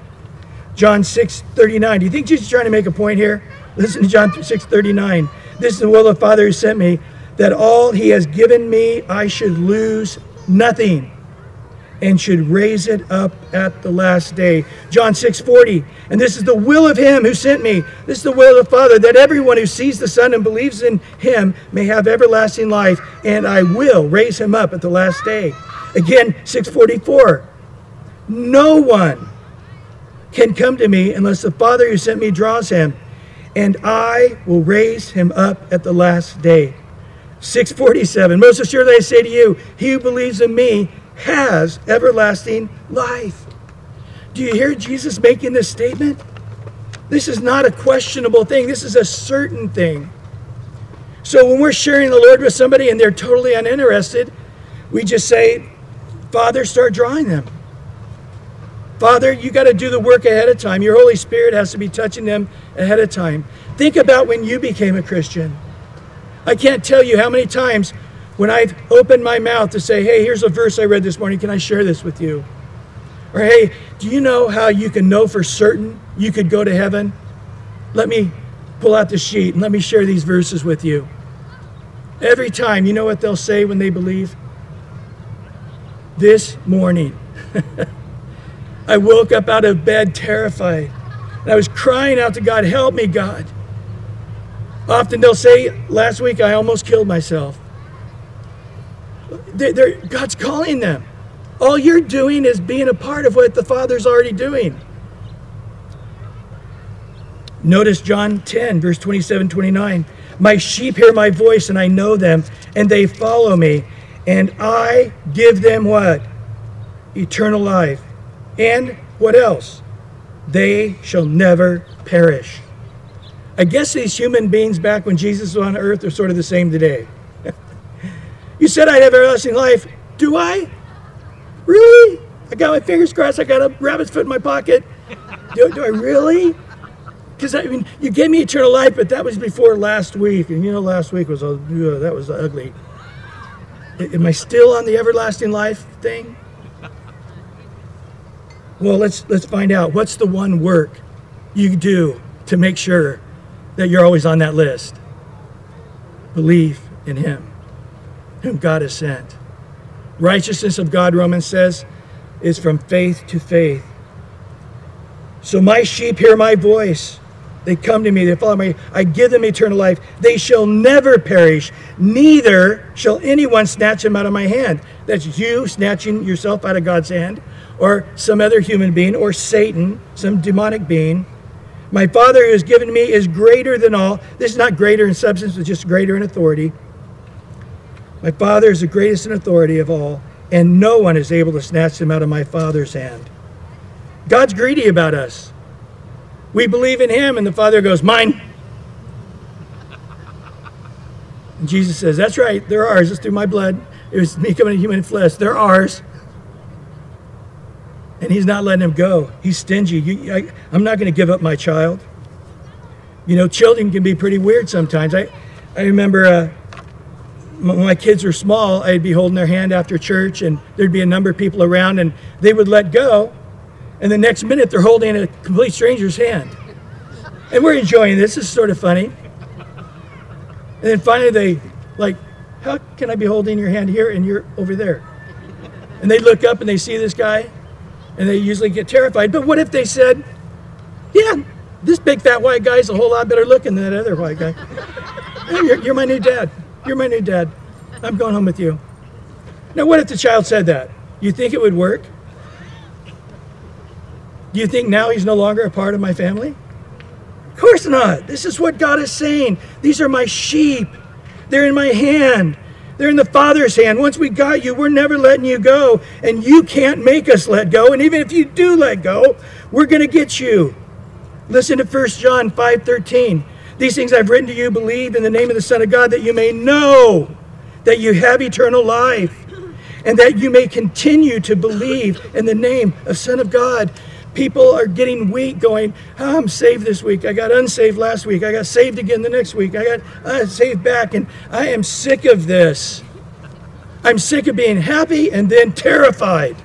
John 6 39. Do you think Jesus is trying to make a point here? Listen to John 6 39. This is the will of the Father who sent me, that all he has given me I should lose nothing and should raise it up at the last day. John 6:40. And this is the will of him who sent me. This is the will of the Father that everyone who sees the Son and believes in him may have everlasting life, and I will raise him up at the last day. Again, 644. No one can come to me unless the Father who sent me draws him, and I will raise him up at the last day. 647. Most assuredly I say to you, he who believes in me has everlasting life. Do you hear Jesus making this statement? This is not a questionable thing, this is a certain thing. So when we're sharing the Lord with somebody and they're totally uninterested, we just say, Father, start drawing them. Father, you got to do the work ahead of time. Your Holy Spirit has to be touching them ahead of time. Think about when you became a Christian. I can't tell you how many times when I've opened my mouth to say, hey, here's a verse I read this morning, can I share this with you? Or hey, do you know how you can know for certain you could go to heaven? Let me pull out the sheet and let me share these verses with you. Every time, you know what they'll say when they believe? This morning, I woke up out of bed terrified. And I was crying out to God, help me, God. Often they'll say, last week I almost killed myself. They're, they're, God's calling them. All you're doing is being a part of what the Father's already doing. Notice John 10, verse 27 29. My sheep hear my voice, and I know them, and they follow me. And I give them what? Eternal life. And what else? They shall never perish. I guess these human beings back when Jesus was on earth are sort of the same today. Said I'd have everlasting life. Do I? Really? I got my fingers crossed. I got a rabbit's foot in my pocket. Do, do I really? Because I mean, you gave me eternal life, but that was before last week, and you know, last week was uh, that was ugly. Am I still on the everlasting life thing? Well, let's let's find out. What's the one work you do to make sure that you're always on that list? Believe in Him whom God has sent. Righteousness of God, Romans says, is from faith to faith. So my sheep hear my voice. They come to me, they follow me. I give them eternal life. They shall never perish, neither shall anyone snatch them out of my hand. That's you snatching yourself out of God's hand, or some other human being, or Satan, some demonic being. My Father who has given me is greater than all. This is not greater in substance, but just greater in authority. My Father is the greatest in authority of all, and no one is able to snatch them out of my Father's hand. God's greedy about us. We believe in Him, and the Father goes, Mine. And Jesus says, That's right, they're ours. It's through my blood. It was me coming in human flesh. They're ours. And He's not letting them go. He's stingy. You, I, I'm not going to give up my child. You know, children can be pretty weird sometimes. I, I remember. Uh, when my kids were small, I'd be holding their hand after church, and there'd be a number of people around, and they would let go, and the next minute they're holding a complete stranger's hand. And we're enjoying this. Is sort of funny. And then finally they, like, how can I be holding your hand here and you're over there? And they look up and they see this guy, and they usually get terrified. But what if they said, yeah, this big fat white guy's a whole lot better looking than that other white guy. You're, you're my new dad. You're my new dad. I'm going home with you. Now, what if the child said that? You think it would work? Do you think now he's no longer a part of my family? Of course not. This is what God is saying. These are my sheep. They're in my hand. They're in the Father's hand. Once we got you, we're never letting you go. And you can't make us let go. And even if you do let go, we're going to get you. Listen to 1 John 5:13. These things I've written to you, believe in the name of the Son of God, that you may know that you have eternal life, and that you may continue to believe in the name of Son of God. People are getting weak, going, oh, I'm saved this week. I got unsaved last week. I got saved again the next week. I got uh, saved back, and I am sick of this. I'm sick of being happy and then terrified.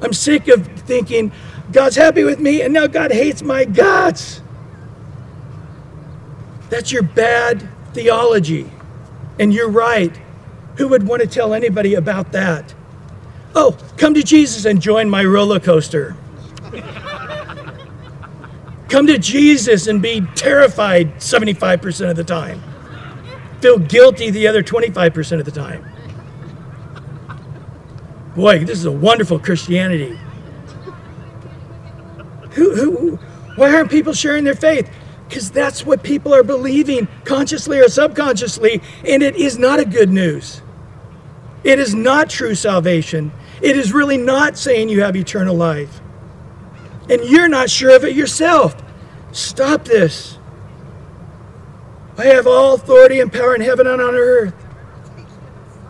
I'm sick of thinking, God's happy with me, and now God hates my guts. That's your bad theology. And you're right. Who would want to tell anybody about that? Oh, come to Jesus and join my roller coaster. come to Jesus and be terrified 75% of the time. Feel guilty the other 25% of the time. Boy, this is a wonderful Christianity. Who, who, why aren't people sharing their faith? Because that's what people are believing, consciously or subconsciously, and it is not a good news. It is not true salvation. It is really not saying you have eternal life. And you're not sure of it yourself. Stop this. I have all authority and power in heaven and on earth.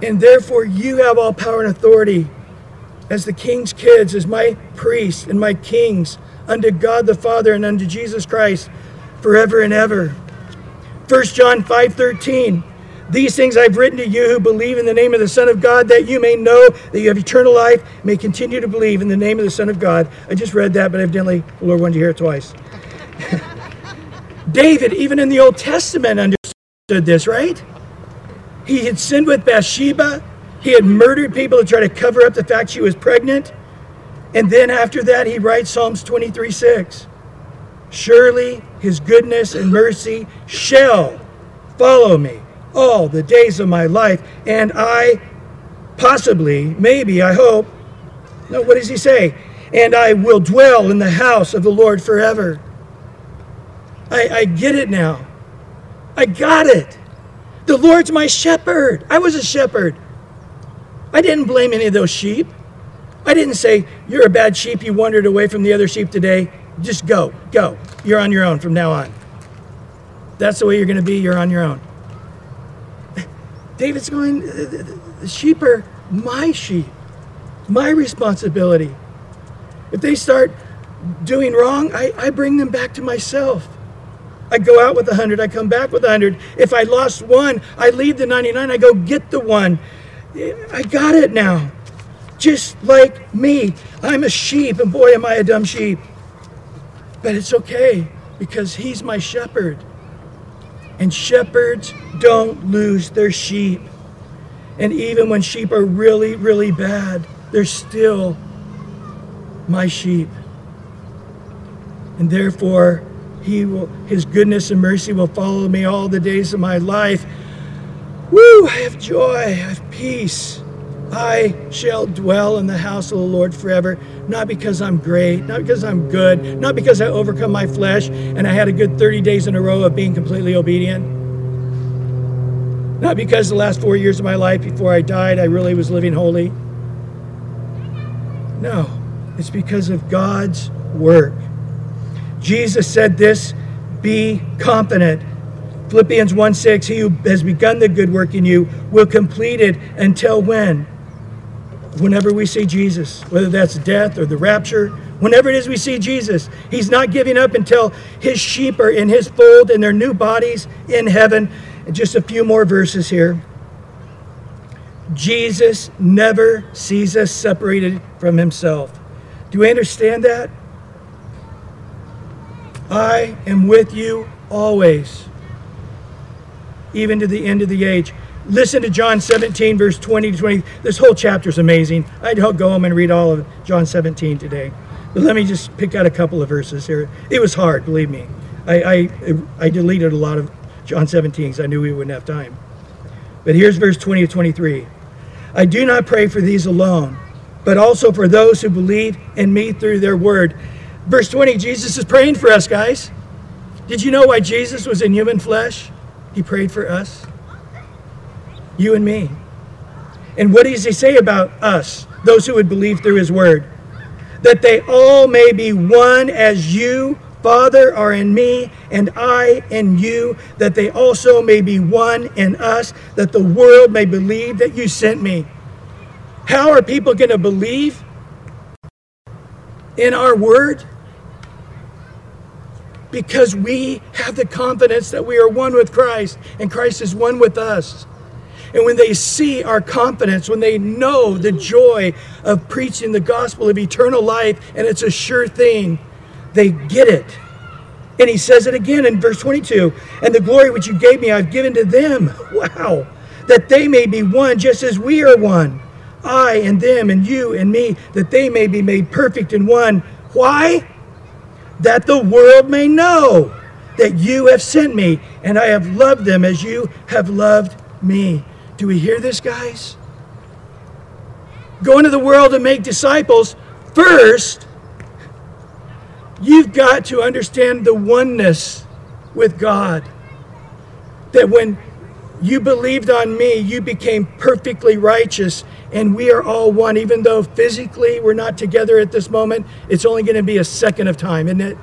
And therefore, you have all power and authority as the king's kids, as my priests and my kings, unto God the Father and unto Jesus Christ forever and ever. 1 John 5:13 these things I've written to you who believe in the name of the Son of God, that you may know that you have eternal life, may continue to believe in the name of the Son of God. I just read that, but evidently the Lord wanted to hear it twice. David, even in the Old Testament, understood this, right? He had sinned with Bathsheba. He had murdered people to try to cover up the fact she was pregnant. And then after that, he writes Psalms 23 6. Surely his goodness and mercy shall follow me all the days of my life, and I possibly, maybe, I hope. No, what does he say? And I will dwell in the house of the Lord forever. I, I get it now. I got it. The Lord's my shepherd. I was a shepherd. I didn't blame any of those sheep. I didn't say, You're a bad sheep. You wandered away from the other sheep today. Just go, go. You're on your own from now on. That's the way you're going to be. You're on your own. David's going, uh, uh, the sheep are my sheep, my responsibility. If they start doing wrong, I, I bring them back to myself. I go out with a hundred, I come back with a hundred. If I lost one, I leave the 99, I go get the one. Eh, I got it now. Just like me. I'm a sheep, and boy, am I a dumb sheep. But it's okay because he's my shepherd. And shepherds don't lose their sheep. And even when sheep are really, really bad, they're still my sheep. And therefore, he will, his goodness and mercy will follow me all the days of my life. Woo, I have joy, I have peace. I shall dwell in the house of the Lord forever, not because I'm great, not because I'm good, not because I overcome my flesh and I had a good 30 days in a row of being completely obedient. Not because the last four years of my life before I died, I really was living holy. No, it's because of God's work. Jesus said this be confident. Philippians 1 6, he who has begun the good work in you will complete it until when? Whenever we see Jesus, whether that's death or the rapture, whenever it is we see Jesus, he's not giving up until his sheep are in his fold and their new bodies in heaven. And just a few more verses here. Jesus never sees us separated from himself. Do we understand that? I am with you always, even to the end of the age. Listen to John 17, verse 20 to 20. This whole chapter is amazing. I'd go home and read all of John 17 today. But let me just pick out a couple of verses here. It was hard, believe me. I, I, I deleted a lot of John 17 because I knew we wouldn't have time. But here's verse 20 to 23. I do not pray for these alone, but also for those who believe in me through their word. Verse 20, Jesus is praying for us, guys. Did you know why Jesus was in human flesh? He prayed for us, you and me. And what does he say about us, those who would believe through his word? That they all may be one as you, Father, are in me, and I in you, that they also may be one in us, that the world may believe that you sent me. How are people going to believe in our word? Because we have the confidence that we are one with Christ and Christ is one with us. And when they see our confidence, when they know the joy of preaching the gospel of eternal life, and it's a sure thing, they get it. And he says it again in verse 22 And the glory which you gave me, I've given to them. Wow. That they may be one just as we are one. I and them and you and me, that they may be made perfect in one. Why? That the world may know that you have sent me and I have loved them as you have loved me. Do we hear this, guys? Go into the world and make disciples. First, you've got to understand the oneness with God. That when you believed on me, you became perfectly righteous and we are all one, even though physically we're not together at this moment. It's only going to be a second of time, isn't it?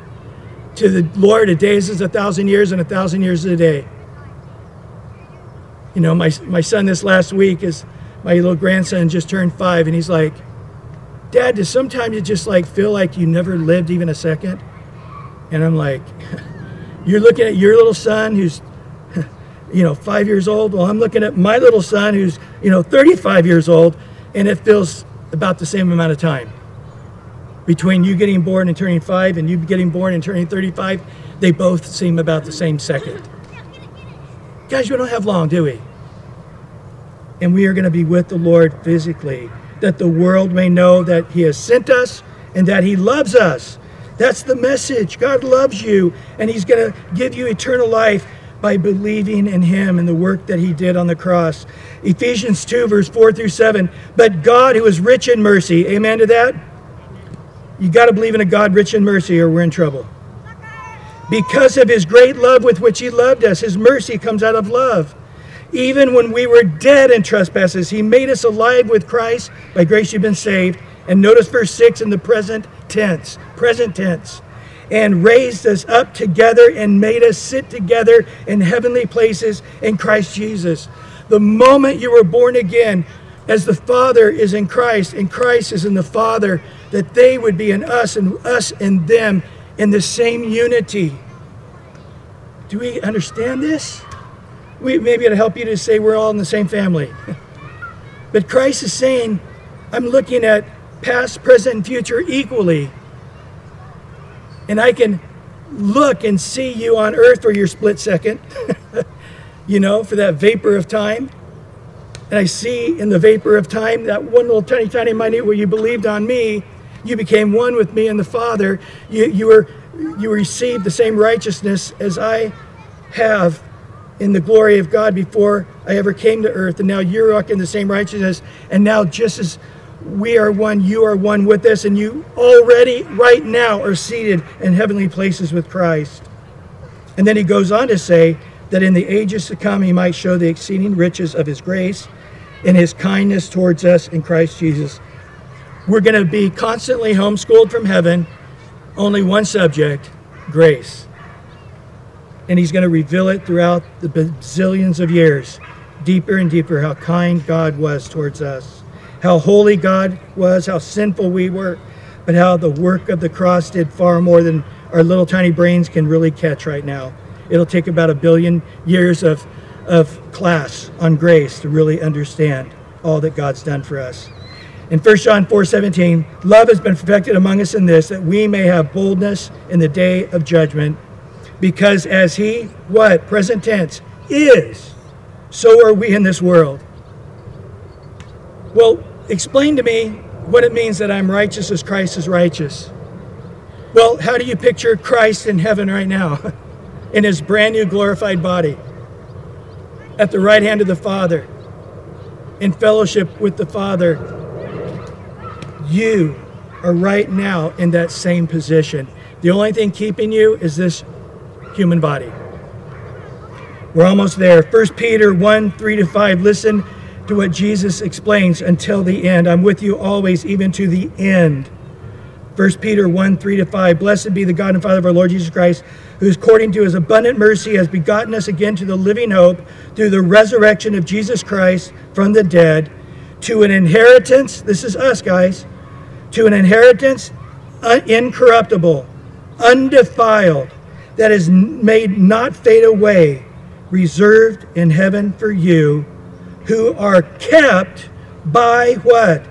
To the Lord, a day is a thousand years, and a thousand years is a day. You know, my, my son this last week is my little grandson just turned five, and he's like, Dad, does sometimes you just like feel like you never lived even a second? And I'm like, You're looking at your little son who's you know, five years old. Well, I'm looking at my little son who's, you know, 35 years old, and it feels about the same amount of time. Between you getting born and turning five and you getting born and turning 35, they both seem about the same second. Guys, we don't have long, do we? And we are going to be with the Lord physically, that the world may know that He has sent us and that He loves us. That's the message. God loves you, and He's going to give you eternal life by believing in him and the work that he did on the cross. Ephesians 2, verse 4 through 7. But God, who is rich in mercy, amen to that? You got to believe in a God rich in mercy, or we're in trouble. Because of his great love with which he loved us, his mercy comes out of love. Even when we were dead in trespasses, he made us alive with Christ. By grace you've been saved. And notice verse 6 in the present tense. Present tense and raised us up together and made us sit together in heavenly places in Christ Jesus. The moment you were born again, as the Father is in Christ and Christ is in the Father, that they would be in us and us in them in the same unity. Do we understand this? We, maybe it'll help you to say we're all in the same family. but Christ is saying, I'm looking at past, present, and future equally and I can look and see you on earth for your split second, you know, for that vapor of time. And I see in the vapor of time that one little tiny, tiny minute where you believed on me, you became one with me and the Father. You, you, were, you received the same righteousness as I have in the glory of God before I ever came to earth. And now you're walking the same righteousness. And now, just as we are one, you are one with us, and you already, right now, are seated in heavenly places with Christ. And then he goes on to say that in the ages to come, he might show the exceeding riches of his grace and his kindness towards us in Christ Jesus. We're going to be constantly homeschooled from heaven, only one subject grace. And he's going to reveal it throughout the bazillions of years, deeper and deeper, how kind God was towards us how holy God was, how sinful we were, but how the work of the cross did far more than our little tiny brains can really catch right now. It'll take about a billion years of, of class on grace to really understand all that God's done for us. In 1 John 4 17, love has been perfected among us in this, that we may have boldness in the day of judgment. Because as He, what? Present tense, is, so are we in this world. Well, explain to me what it means that I'm righteous as Christ is righteous. Well, how do you picture Christ in heaven right now? in his brand new glorified body, at the right hand of the Father, in fellowship with the Father. You are right now in that same position. The only thing keeping you is this human body. We're almost there. 1 Peter 1 3 to 5. Listen to what Jesus explains until the end. I'm with you always, even to the end. 1 Peter 1 3 to 5. Blessed be the God and Father of our Lord Jesus Christ, who, according to his abundant mercy, has begotten us again to the living hope through the resurrection of Jesus Christ from the dead, to an inheritance. This is us, guys. To an inheritance uh, incorruptible, undefiled, that is made not fade away reserved in heaven for you who are kept by what?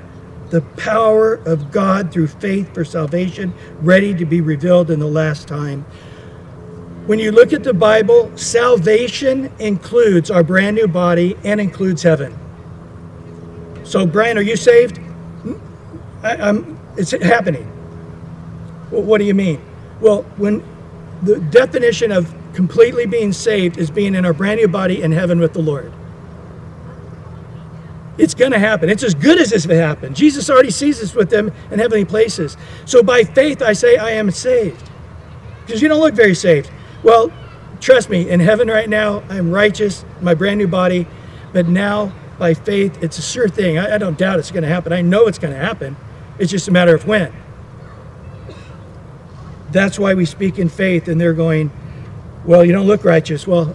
The power of God through faith for salvation, ready to be revealed in the last time. When you look at the Bible, salvation includes our brand new body and includes heaven. So, Brian, are you saved? I, it's happening. Well, what do you mean? Well, when the definition of completely being saved is being in our brand new body in heaven with the Lord. It's going to happen. It's as good as if it happened. Jesus already sees us with them in heavenly places. So by faith, I say I am saved. Because you don't look very saved. Well, trust me, in heaven right now, I am righteous, my brand new body. But now, by faith, it's a sure thing. I, I don't doubt it's going to happen. I know it's going to happen. It's just a matter of when. That's why we speak in faith, and they're going, well, you don't look righteous. Well,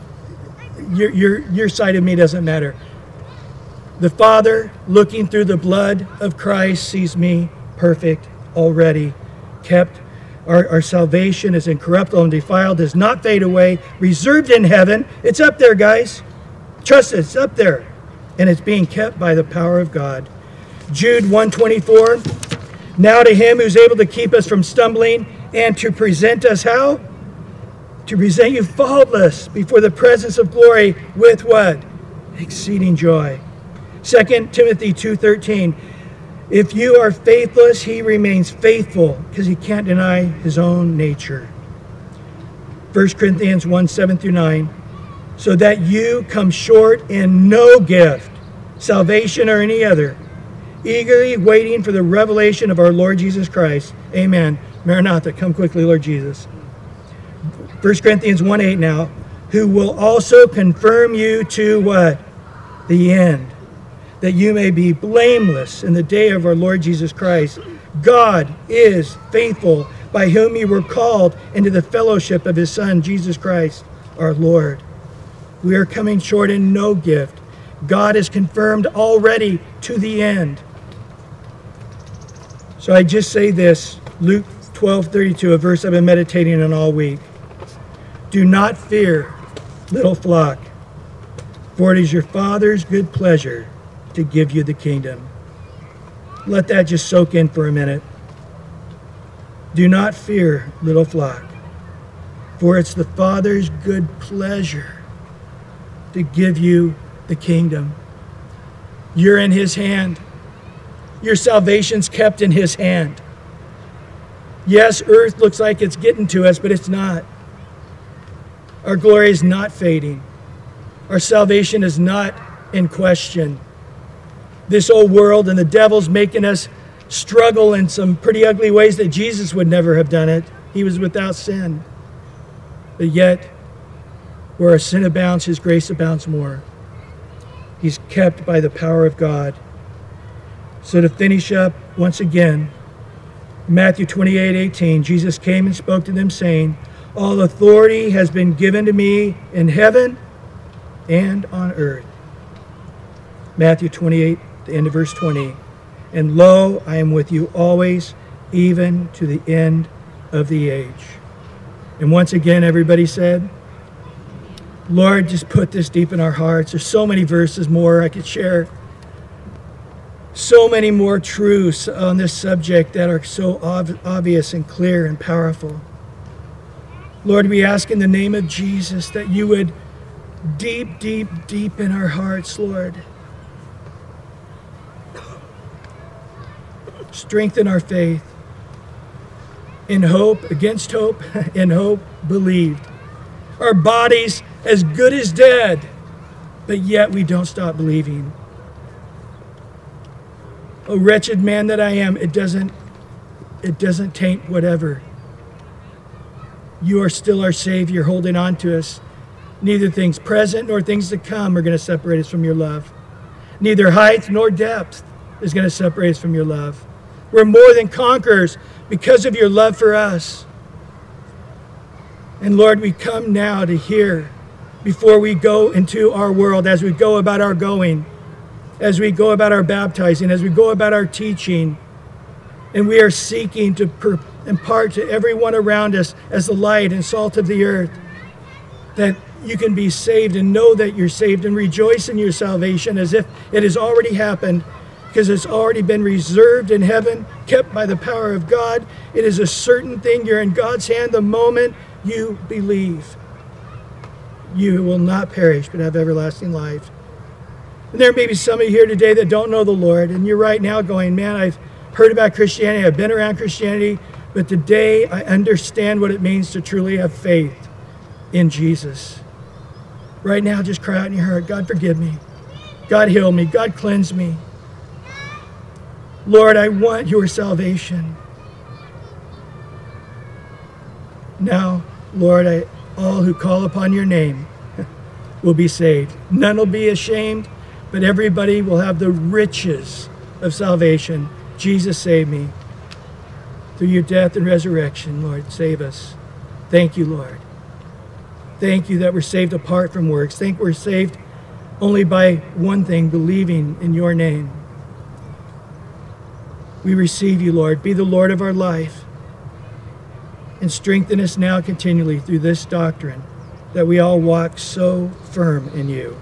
your, your, your side of me doesn't matter. The Father, looking through the blood of Christ, sees me perfect already, kept. Our, our salvation is incorruptible and defiled, does not fade away, reserved in heaven. It's up there, guys. Trust it, it's up there. And it's being kept by the power of God. Jude 124. Now to him who's able to keep us from stumbling and to present us how? to present you faultless before the presence of glory with what? Exceeding joy. 2 Timothy 2:13 If you are faithless, he remains faithful because he can't deny his own nature. 1 Corinthians 1 7 through 9. So that you come short in no gift, salvation or any other, eagerly waiting for the revelation of our Lord Jesus Christ. Amen. Maranatha, come quickly, Lord Jesus. 1 Corinthians 1 8 now, who will also confirm you to what? The end. That you may be blameless in the day of our Lord Jesus Christ. God is faithful, by whom you were called into the fellowship of his Son, Jesus Christ, our Lord. We are coming short in no gift. God is confirmed already to the end. So I just say this Luke 12 32, a verse I've been meditating on all week. Do not fear, little flock, for it is your Father's good pleasure to give you the kingdom. Let that just soak in for a minute. Do not fear, little flock, for it's the Father's good pleasure to give you the kingdom. You're in His hand. Your salvation's kept in His hand. Yes, earth looks like it's getting to us, but it's not. Our glory is not fading. Our salvation is not in question. This old world and the devil's making us struggle in some pretty ugly ways that Jesus would never have done it. He was without sin. But yet, where our sin abounds, his grace abounds more. He's kept by the power of God. So to finish up once again, Matthew 28 18, Jesus came and spoke to them, saying, all authority has been given to me in heaven and on earth. Matthew 28, the end of verse 20. And lo, I am with you always, even to the end of the age. And once again, everybody said, Lord, just put this deep in our hearts. There's so many verses more I could share. So many more truths on this subject that are so ob- obvious and clear and powerful. Lord, we ask in the name of Jesus that you would deep, deep, deep in our hearts, Lord, strengthen our faith. In hope, against hope, in hope, believed. Our bodies as good as dead, but yet we don't stop believing. Oh wretched man that I am, it doesn't it doesn't taint whatever. You are still our Savior, holding on to us. Neither things present nor things to come are going to separate us from your love. Neither height nor depth is going to separate us from your love. We're more than conquerors because of your love for us. And Lord, we come now to hear before we go into our world, as we go about our going, as we go about our baptizing, as we go about our teaching, and we are seeking to impart to everyone around us as the light and salt of the earth that you can be saved and know that you're saved and rejoice in your salvation as if it has already happened because it's already been reserved in heaven, kept by the power of God. It is a certain thing. You're in God's hand the moment you believe. You will not perish but have everlasting life. And there may be some of you here today that don't know the Lord, and you're right now going, Man, I've heard about Christianity, I've been around Christianity, but today I understand what it means to truly have faith in Jesus. Right now, just cry out in your heart God, forgive me. God, heal me. God, cleanse me. Lord, I want your salvation. Now, Lord, I, all who call upon your name will be saved. None will be ashamed, but everybody will have the riches of salvation. Jesus, save me. Through your death and resurrection, Lord, save us. Thank you, Lord. Thank you that we're saved apart from works. Thank we're saved only by one thing, believing in your name. We receive you, Lord. Be the Lord of our life. And strengthen us now continually through this doctrine that we all walk so firm in you.